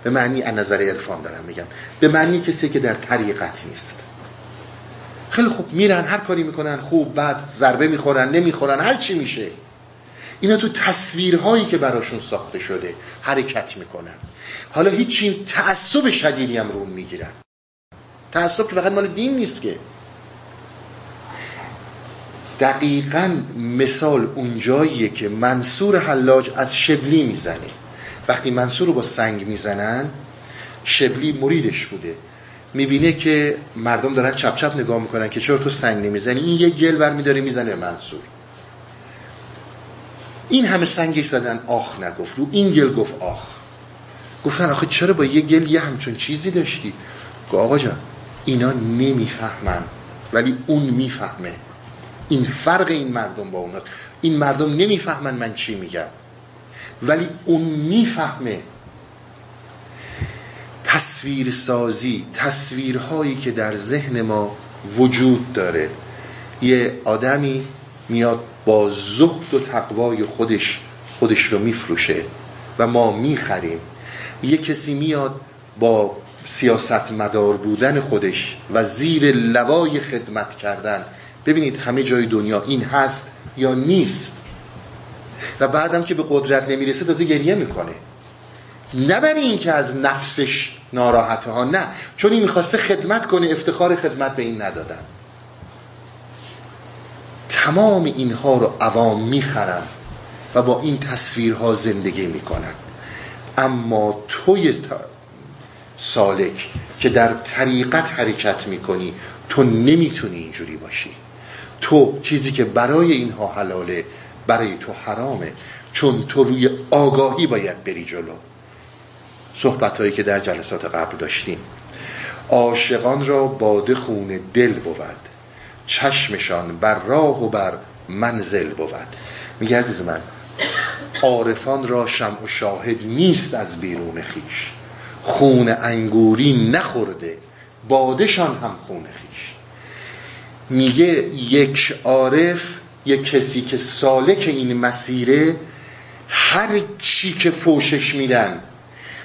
به معنی از نظر عرفان دارم میگم. به معنی کسی که در طریقت نیست. خیلی خوب میرن هر کاری می‌کنن خوب بعد ضربه می‌خورن نمی‌خورن هر چی میشه. اینا تو تصویرهایی که براشون ساخته شده حرکت می‌کنن. حالا هیچی تعصب شدیدی هم روم می‌گیرن. تعصب که فقط مال دین نیست که. دقیقا مثال اونجاییه که منصور حلاج از شبلی می‌زنه. وقتی منصور رو با سنگ می‌زنن شبلی مریدش بوده. می‌بینه که مردم دارن چپ چپ نگاه می‌کنن که چرا تو سنگ نمی‌زنی؟ این یه گل بر میداره می‌زنه منصور. این همه سنگی زدن آخ نگفت. رو این گل گفت آخ. گفتن آخه چرا با یه گل یه همچون چیزی داشتی؟ گفت آقا جان اینا نمی‌فهمن ولی اون می‌فهمه. این فرق این مردم با اوناست این مردم نمی‌فهمن من چی میگم. ولی اون می‌فهمه. تصویر سازی تصویرهایی که در ذهن ما وجود داره. یه آدمی میاد با زهد و تقوای خودش خودش رو میفروشه و ما می‌خریم. یه کسی میاد با سیاست مدار بودن خودش و زیر لوای خدمت کردن. ببینید همه جای دنیا این هست یا نیست. و بعدم که به قدرت نمی‌رسه تازه گریه می‌کنه. نه برای اینکه از نفسش ناراحته ها نه. چون این می‌خواسته خدمت کنه افتخار خدمت به این ندادن. تمام اینها رو عوام می‌خرن و با این تصویرها زندگی می‌کنن. اما توی سالک که در طریقت حرکت می‌کنی تو نمی‌تونی اینجوری باشی. تو چیزی که برای اینها حلاله برای تو حرامه چون تو روی آگاهی باید بری جلو. صحبت هایی که در جلسات قبل داشتیم. عاشقان را باده خون دل بود. چشمشان بر راه و بر منزل بود. میگه عزیز من عارفان را شمع و شاهد نیست از بیرون خیش. خون انگوری نخورده. بادشان هم خون خیش. میگه یک عارف یک کسی که سالک این مسیره هر چی که فوشش میدن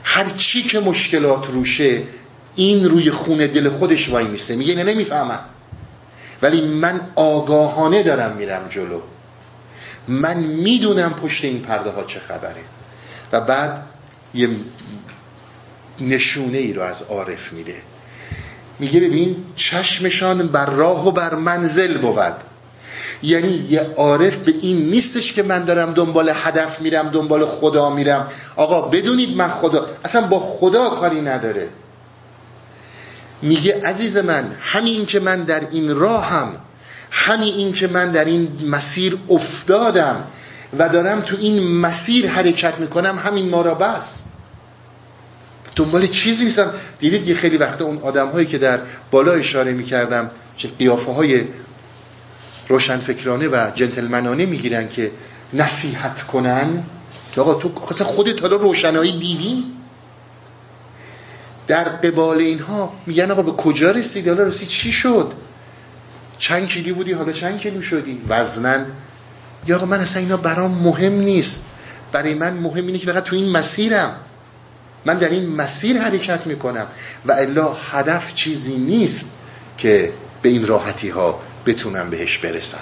هر چی که مشکلات روشه این روی خون دل خودش وای میسه. میگه اینه نمی‌فهمم. ولی من آگاهانه دارم میرم جلو. من می‌دونم پشت این پرده ها چه خبره. و بعد یه نشونه ای رو از عارف میده. میگه ببین چشمشان بر راه و بر منزل بود. یعنی یه عارف به این نیستش که من دارم دنبال هدف میرم دنبال خدا میرم. آقا بدونید من خدا اصلا با خدا کاری نداره. میگه عزیز من همین که من در این راهم همین این که من در این مسیر افتادم و دارم تو این مسیر حرکت می‌کنم همین ما را بس. دنبال چیزی نیستم. دیدید یه خیلی وقتا اون آدم هایی که در بالا اشاره می‌کردم چه قیافه های روشنفکرانه و جنتلمنانه می‌گیرن که نصیحت کنن. که آقا تو خودت حالا روشنایی دیدی؟ در قبال اینها میگن آقا به کجا رسید حالا رسید چی شد؟ چند کیلی بودی؟ حالا چند کیلو شدی؟ وزنن. یا آقا من اصلا اینا برام مهم نیست. برای من مهم اینه که فقط تو این مسیرم. من در این مسیر حرکت می‌کنم و الا هدف چیزی نیست که به این راحتی ها بتونم بهش برسم.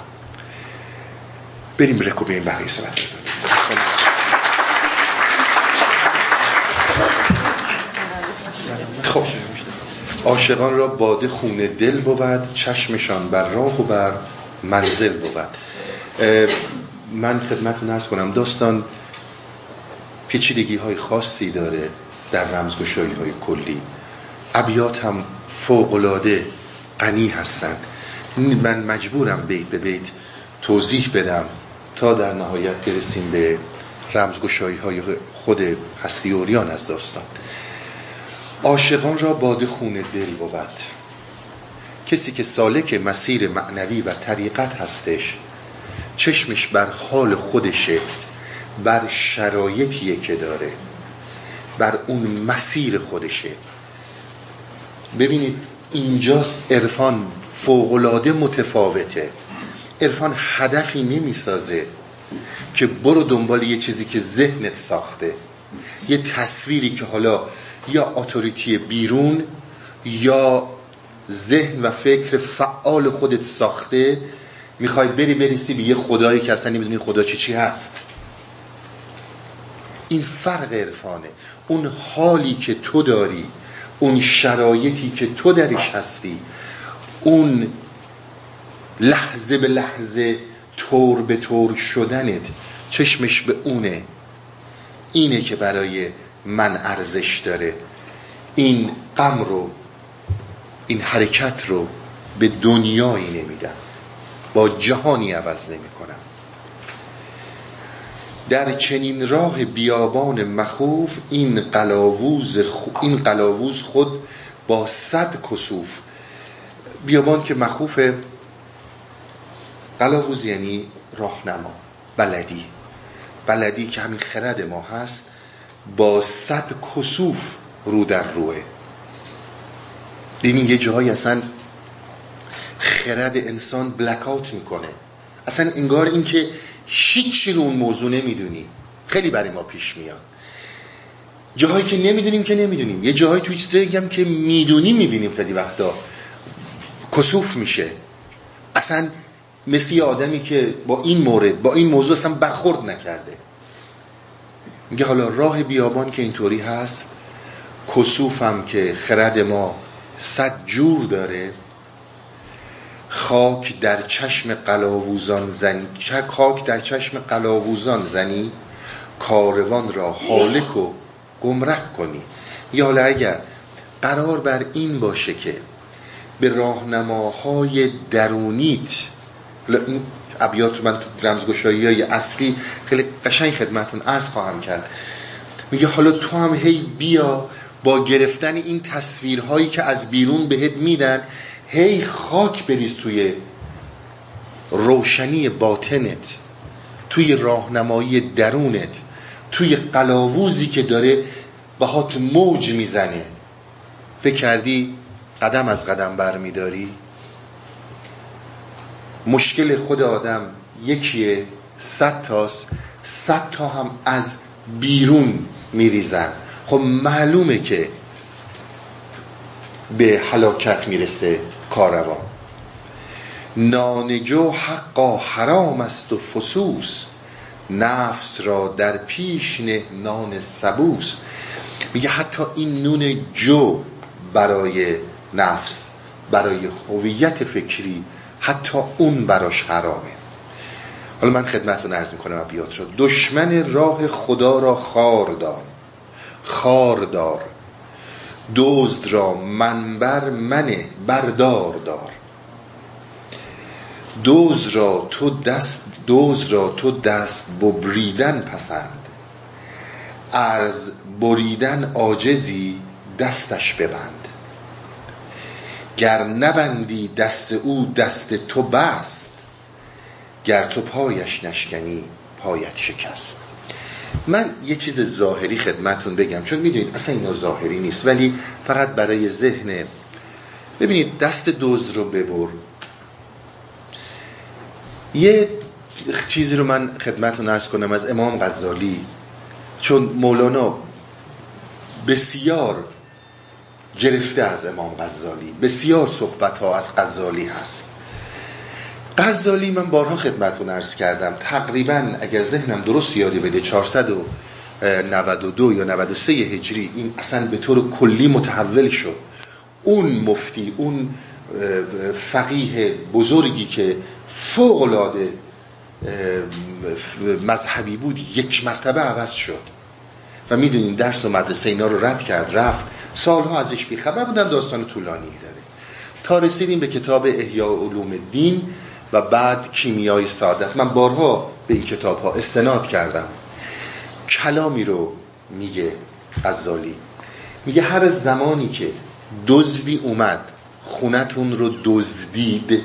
بریم رکو این بقیه صحبت خب عاشقان را باده خون دل بود چشمشان بر راه و بر منزل بود. من خدمت نرس کنم. داستان پیچیدگی های خاصی داره. در رمزگشایی های کلی. ابیات هم فوقلاده غنی هستن من مجبورم بیت به بیت توضیح بدم تا در نهایت برسیم به رمزگشایی های خود هستی اوریان از داستان. عاشقان را باد خون دل بود. کسی که سالک مسیر معنوی و طریقت هستش چشمش بر حال خودشه بر شرایطیه که داره. بر اون مسیر خودشه. ببینید اینجاست عرفان فوقلاده متفاوته. عرفان هدفی نمی‌سازه که برو دنبال یه چیزی که ذهنت ساخته. یه تصویری که حالا یا اتوریتی بیرون یا ذهن و فکر فعال خودت ساخته. می‌خوای بری بریسی به یه خدایی که اصلا نمی‌دونی خدا چی چی هست. این فرق عرفانه. اون حالی که تو داری اون شرایطی که تو درش هستی اون لحظه به لحظه طور به طور شدنت چشمش به اونه. اینه که برای من ارزش داره. این غم رو این حرکت رو به دنیایی نمیدم. با جهانی عوض نمی کنم در چنین راه بیابان مخوف این قلاووز, این قلاووز خود با صد کسوف. بیابان که مخوف قلاووز یعنی راهنما بلدی. بلدی که همین خرد ما هست با صد کسوف رو در روه. دیدین یه جایی اصلا خرد انسان بلکاوت می‌کنه. اصلا انگار اینکه هیچی رو اون موضوع نمی‌دونی. خیلی برای ما پیش میاد. جاهایی که نمی‌دونیم که نمی‌دونیم. یه جاهایی توی چیزایی هم که می‌دونیم می‌بینیم خیلی وقتا کسوف میشه. اصلا مثل یه آدمی که با این مورد با این موضوع اصلا برخورد نکرده. میگه حالا راه بیابان که اینطوری هست کسوفم که خرد ما صد جور داره. خاک در چشم قلاووزان زنی. خاک در چشم قلاووزان زنی. کاروان را حالک و گمره کنی. یا اگر قرار بر این باشه که به راهنماهای درونیت این ابیات من تو رمزگشایی های اصلی خیلی قشنگ خدمتون عرض خواهم کرد. میگه حالا تو هم هی بیا با گرفتن این تصویرهایی که از بیرون بهت میدن هی خاک بریز توی روشنی باطنت توی راهنمایی درونت توی قلاووزی که داره بهات موج می‌زنه. فکر کردی قدم از قدم برمیداری؟ مشکل خود آدم یکیه صد تاست صد تا هم از بیرون میریزن. خب معلومه که به حلاکت می‌رسه. کاروان. نانجو حقا حرام است و فسوس. نفس را در پیش نه نان سبوس. میگه حتی این نون جو برای نفس برای هویت فکری حتی اون براش حرامه حالا من خدمتتون عرض می‌کنم بیات رو دشمن راه خدا را خار دار خار دار دزد را منبر منه بردار دار. دوز را تو دست دوز را تو دست ببریدن پسند. از بریدن عاجزی دستش ببند. گر نبندی دست او دست تو بست. گر تو پایش نشکنی پایت شکست. من یه چیز ظاهری خدمتون بگم چون می‌دونید اصلا اینا ظاهری نیست ولی فقط برای ذهن. ببینید دست دوز رو ببر. یه چیزی رو من خدمتون ارز کنم از امام غزالی چون مولانا بسیار گرفته از امام غزالی بسیار صحبت ها از غزالی هست. غزالی من بارها خدمتون ارز کردم. تقریبا اگر ذهنم درست یادی بده 492 یا 93 هجری این اصلا به طور کلی متحول شد. اون مفتی اون فقیه بزرگی که فوق العاده مذهبی بود یک مرتبه عوض شد. و می‌دونین درس و مدرسه اینا رو رد کرد رفت. سالها ازش بیخبر بودن داستان طولانی داره. تا رسیدیم به کتاب احیاء علوم دین و بعد کیمیای سعادت من بارها به این کتاب ها استناد کردم. کلامی رو میگه غزالی. میگه هر زمانی که دزدی اومد خونتون رو دزدید.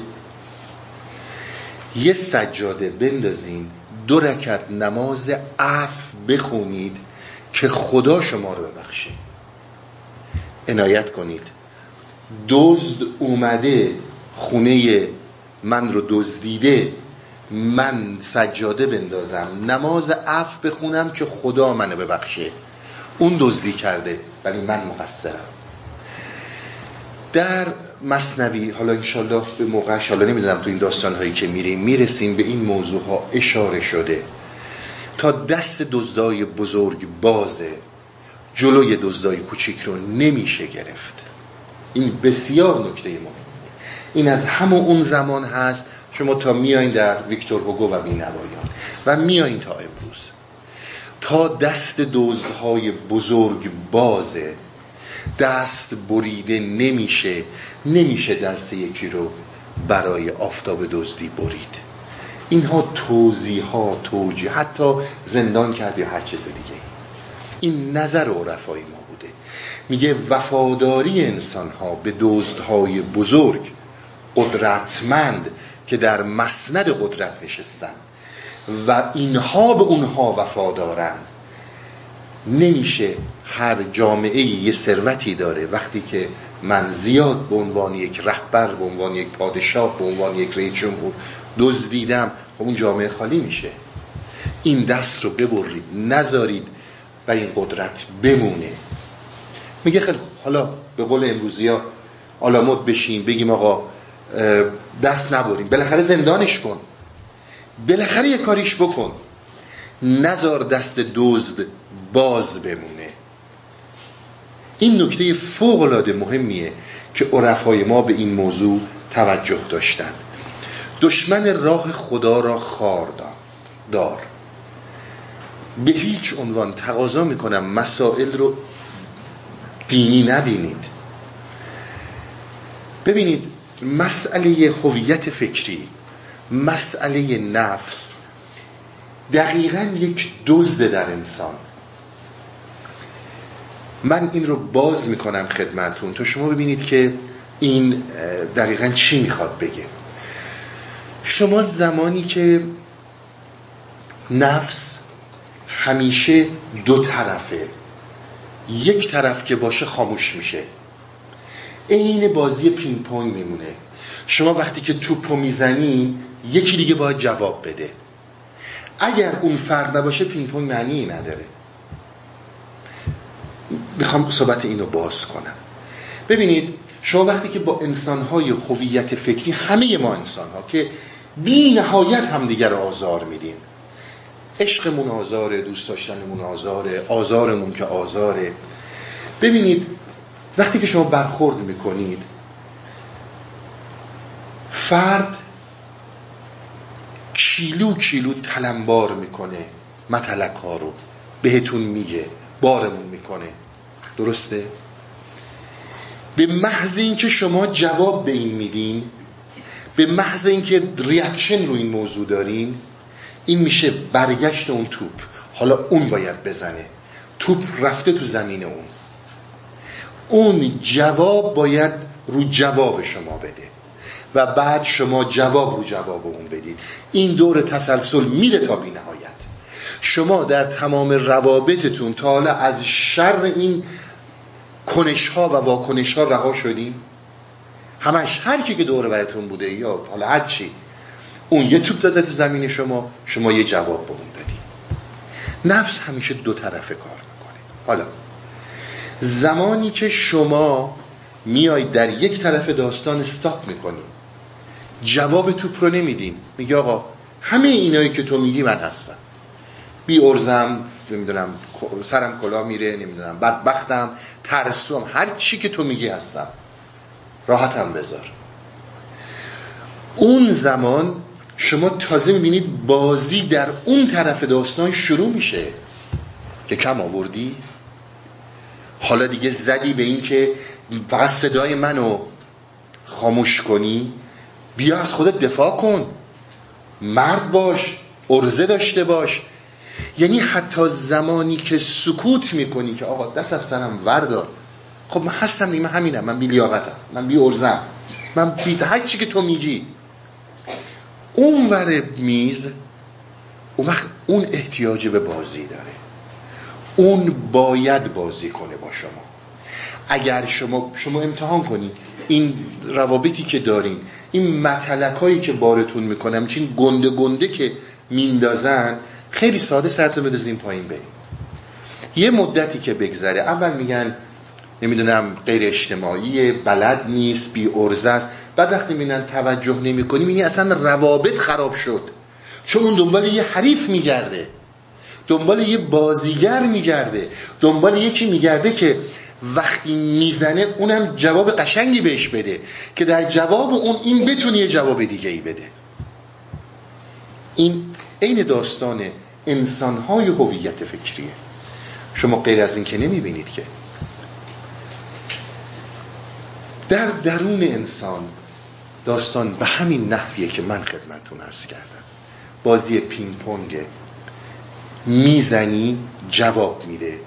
یه سجاده بندازین دو رکت نماز عف بخونید که خدا شما رو ببخشه. عنایت کنید. دزد اومده خونه من رو دزدیده من سجاده بندازم نماز عف بخونم که خدا منو ببخشه. اون دزدی کرده ولی من مقصرم. در مصنوی حالا انشالله به موقعش حالا نمی‌دونم تو این داستان هایی که میریم می‌رسیم به این موضوع ها اشاره شده. تا دست دزدای بزرگ بازه جلوی دزدای کوچیک رو نمیشه گرفت. این بسیار نکته مهمه این از همون اون زمان هست. شما تا میایین در ویکتور هوگو و بینوایان و میایین تا امروز. تا دست دزدهای بزرگ بازه دست بریده نمیشه نمیشه دست یکی رو برای آفتاب دزدی برید. اینها توضیح ها توجیه حتی زندان کرد یا هر چیز دیگه. این نظر عرفای ما بوده. میگه وفاداری انسان ها به دزدهای بزرگ قدرتمند که در مسند قدرت نشستن و اینها به اونها وفادارن نمیشه هر جامعه یه ثروتی داره. وقتی که من زیاد به عنوان یک رهبر به عنوان یک پادشاه به عنوان یک رئیس جمهور دزدیدم خب اون جامعه خالی میشه. این دست رو ببرید نذارید و این قدرت بمونه. میگه خیلی حالا به قول امروزی ها علامت بشیم بگیم آقا دست نبریم. بالاخره زندانش کن. بالاخره یه کاریش بکن. نزار دست دزد باز بمونه. این نکته فوق العاده مهمیه که عرفای ما به این موضوع توجه داشتند. دشمن راه خدا را خار دار. به هیچ عنوان تقاضا می‌کنم مسائل رو دینی نبینید. ببینید مسئله هویت فکری مسئله نفس. دقیقا یک دزد در انسان. من این رو باز می‌کنم خدمتون. تا شما ببینید که این دقیقا چی می‌خواد بگه. شما زمانی که نفس همیشه دو طرفه. یک طرف که باشه خاموش میشه. عین بازی پینگ پونگ میمونه. شما وقتی که توپو می‌زنی یکی دیگه باید جواب بده. اگر اون فرد نباشه پینگ پونگ معنی نداره. می‌خوام صحبت اینو باز کنم. ببینید شما وقتی که با انسانهای هویت فکری همه ما انسانها که بی نهایت همدیگر آزار میدیم. عشقمون آزاره دوست داشتنمون آزاره آزارمون که آزاره. ببینید وقتی که شما برخورد می‌کنید فرد کیلو کیلو تلمبار می‌کنه متلک ها رو بهتون میگه بارمون می‌کنه. درسته؟ به محض اینکه شما جواب به این میدین به محض اینکه ریاکشن رو این موضوع دارین این میشه برگشت اون توپ. حالا اون باید بزنه. توپ رفته تو زمین اون. اون جواب باید رو جواب شما بده و بعد شما جواب رو جواب اون بدید. این دور تسلسل میره تا بی نهایت شما در تمام روابطتون تا حالا از شر این کنش ها و واکنش ها رها شدیم همش هر کی که دور براتون بوده یا حالا هر چی. اون یه توپ داده تو زمین شما شما یه جواب به اون دادی نفس همیشه دو طرفه کار می‌کنه. حالا زمانی که شما میای در یک طرف داستان استاپ می‌کنی. جواب توپ رو نمیدین. میگه آقا همه اینایی که تو میگی من هستم. بی ارزم نمی‌دونم سرم کلا میره نمی‌دونم بدبختم ترسوم هر چی که تو میگی هستم. راحتم بذار. اون زمان شما تازه می‌بینید بازی در اون طرف داستان شروع میشه. که کم آوردی حالا دیگه زدی به این که فقط صدای منو خاموش کنی؟ بیا از خودت دفاع کن. مرد باش ارزه داشته باش. یعنی حتی زمانی که سکوت می‌کنی که آقا دست از سرم وردار. خب من هستم نیمه همینم من بی لیاقتم من بی ارزم من بی هر چی که تو میگی. اون ور میز اون وقت اون احتیاج به بازی داره. اون باید بازی کنه با شما. اگر شما شما امتحان کنید این روابطی که دارین این مطلق هایی که بارتون می‌کنم همچین گنده گنده که میندازن خیلی ساده سرتون بدازین پایین بریم یه مدتی که بگذره اول میگن نمی‌دونم غیر اجتماعی بلد نیست بی ارزه است. بعد وقتی می‌بینن توجه نمی‌کنیم یعنی اصلا روابط خراب شد. چون اون دنبال یه حریف میگرده. دنبال یه بازیگر میگرده. دنبال یکی میگرده که وقتی می‌زنه اونم جواب قشنگی بهش بده که در جواب اون این بتونه یه جواب دیگه ای بده. این عین داستان انسانهای هویت فکریه. شما غیر از این که نمی‌بینید که در درون انسان داستان به همین نحویه که من خدمتتون ارز کردم. بازی پینگ پونگه می‌زنی جواب میده.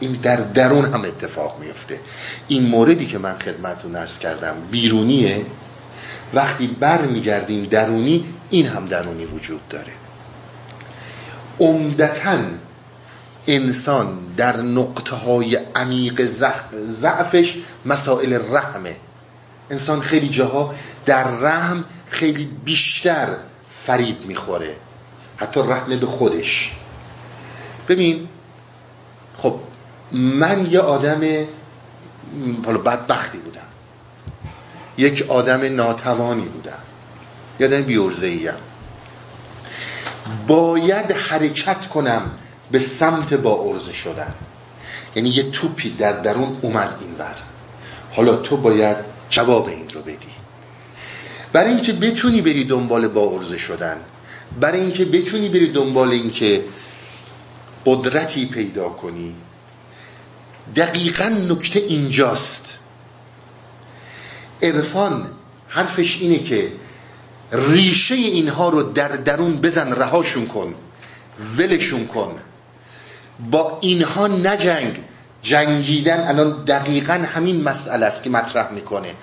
این در درون هم اتفاق میفته. این موردی که من خدمتتون ارز کردم بیرونیه. وقتی بر میگردیم درونی این هم درونی وجود داره. عمدتا انسان در نقطه های عمیق ضعفش مسائل رحمه. انسان خیلی جاها در رحم خیلی بیشتر فریب می‌خوره. حتی رحم به خودش. ببین خب من یه آدم حالا بدبختی بودم. یک آدم ناتوانی بودم. یه آدم بیورزه ایم باید حرکت کنم به سمت با ارزه شدن. یعنی یه توپی در درون اومد این بر حالا تو باید جواب این رو بدی. برای اینکه بتونی بری دنبال با ارزه شدن برای اینکه بتونی بری دنبال اینکه قدرتی پیدا کنی. دقیقا نکته اینجاست. عرفان حرفش اینه که ریشه اینها رو در درون بزن رهاشون کن ولشون کن. با اینها نجنگ. جنگیدن الان دقیقا همین مسئله است که مطرح می‌کنه.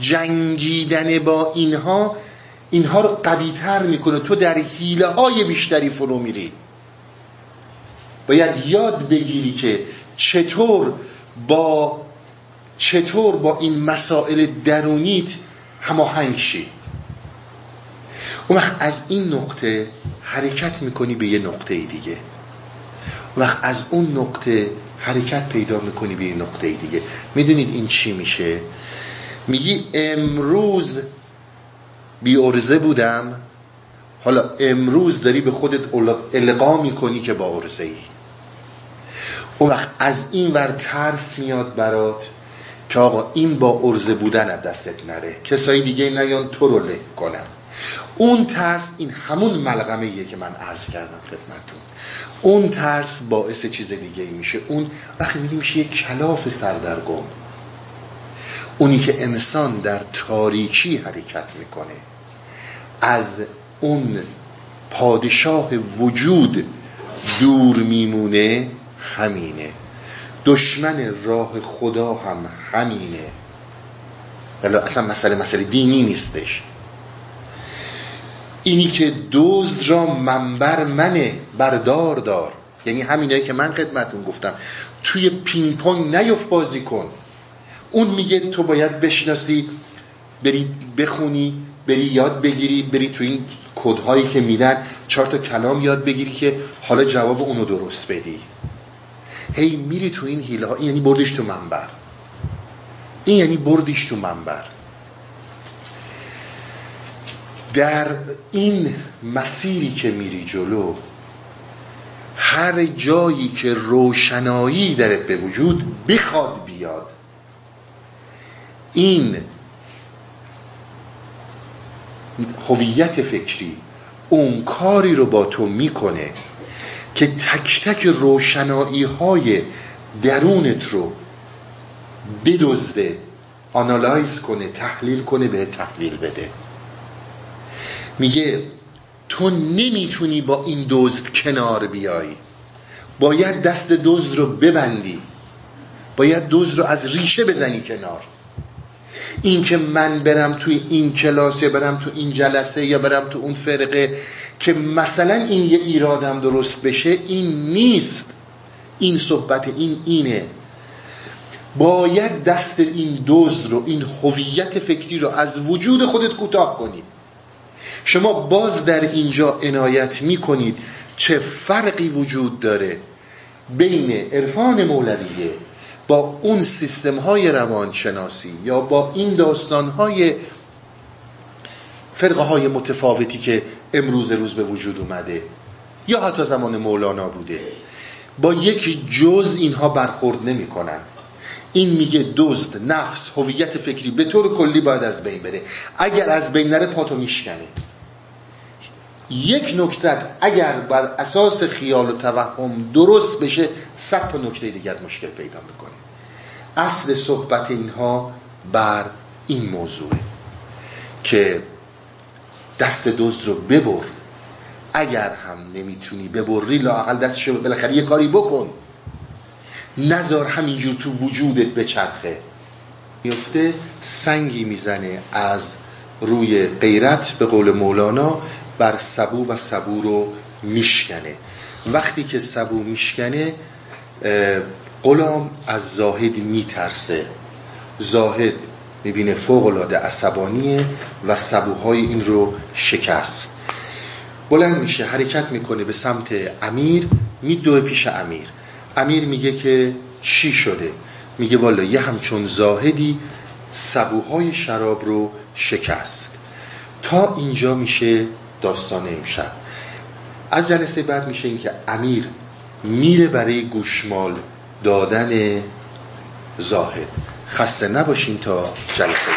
جنگیدن با اینها اینها رو قویتر می‌کنه. تو در حیله های بیشتری فرو میری. باید یاد بگیری که چطور با چطور با این مسائل درونیت هماهنگ شی. اون وقت از این نقطه حرکت می‌کنی به یه نقطه دیگه. وقت از اون نقطه حرکت پیدا می‌کنی به یه نقطه دیگه. می‌دونید این چی میشه؟ میگی امروز بی ارزه بودم. حالا امروز داری به خودت القا می‌کنی که با ارزه ای اون وقت از این ور ترس میاد برات که آقا این با ارزه بودن از دستت نره. کسایی دیگه نیان تو رو له کنن. اون ترس این همون ملغمه ایه که من عرض کردم خدمتون اون ترس باعث چیز دیگه میشه. اون وقتی میگه میشه یک کلاف سردرگم اونی که انسان در تاریکی حرکت می‌کنه از اون پادشاه وجود دور میمونه همینه. دشمن راه خدا هم همینه. ولی اصلا مسئله مسئله دینی نیستش. اینی که دزد را منبر منه بردار دار. یعنی همینایی که من خدمتون گفتم. توی پینگ پونگ نیفت بازی کن. اون میگه تو باید بشناسی بری بخونی بری یاد بگیری بری تو این کدهایی که میدن چهار تا کلام یاد بگیری که حالا جواب اونو درست بدی. هی میری تو این هیله ها این یعنی بردیش تو منبر. این یعنی بردیش تو منبر. در این مسیری که میری جلو هر جایی که روشنایی درت به وجود بخواد بیاد. این هویت فکری اون کاری رو با تو می‌کنه که تک تک روشنایی های درونت رو بدزده آنالایز کنه تحلیل کنه به تحویل بده. میگه تو نمی‌تونی با این دزد کنار بیای. باید دست دزد رو ببندی. باید دزد رو از ریشه بزنی کنار. این که من برم توی این کلاس یا برم تو این جلسه یا برم تو اون فرقه که مثلا این یه ایرادم درست بشه این نیست. این صحبت این اینه. باید دست این دزد رو این هویت فکری رو از وجود خودت کوتاه کنید شما باز در اینجا عنایت می‌کنید چه فرقی وجود داره بین عرفان مولویه با اون سیستم های روانشناسی یا با این داستان های فرقه های متفاوتی که امروز روز به وجود اومده یا حتی زمان مولانا بوده با یک جز اینها برخورد نمی‌کنن. این میگه دزد نفس هویت فکری به طور کلی باید از بین بره. اگر از بین نره پاتو میشکنه. یک نکته اگر بر اساس خیال و توهم درست بشه صد تا نکته دیگر مشکل پیدا می‌کنه. اصل صحبت اینها بر این موضوعه که دست دزد رو ببر. اگر هم نمی‌تونی ببری لاقل دستشو بالاخره یه کاری بکن. نزار همینجور تو وجودت بچرخه. میفته سنگی می‌زنه از روی غیرت به قول مولانا. بر سبو و سبو رو میشکنه. وقتی که سبو میشکنه غلام از زاهد میترسه. زاهد می‌بینه فوق العاده عصبانیه و سبوهای این رو شکست. بلند میشه حرکت می‌کنه به سمت امیر میدوه پیش امیر. امیر میگه که چی شده؟ میگه والا یه همچون زاهدی سبوهای شراب رو شکست. تا اینجا میشه داستان امشب از جلسه بعد میشه این که امیر میره برای گوشمال دادن زاهد. خسته نباشین تا جلسه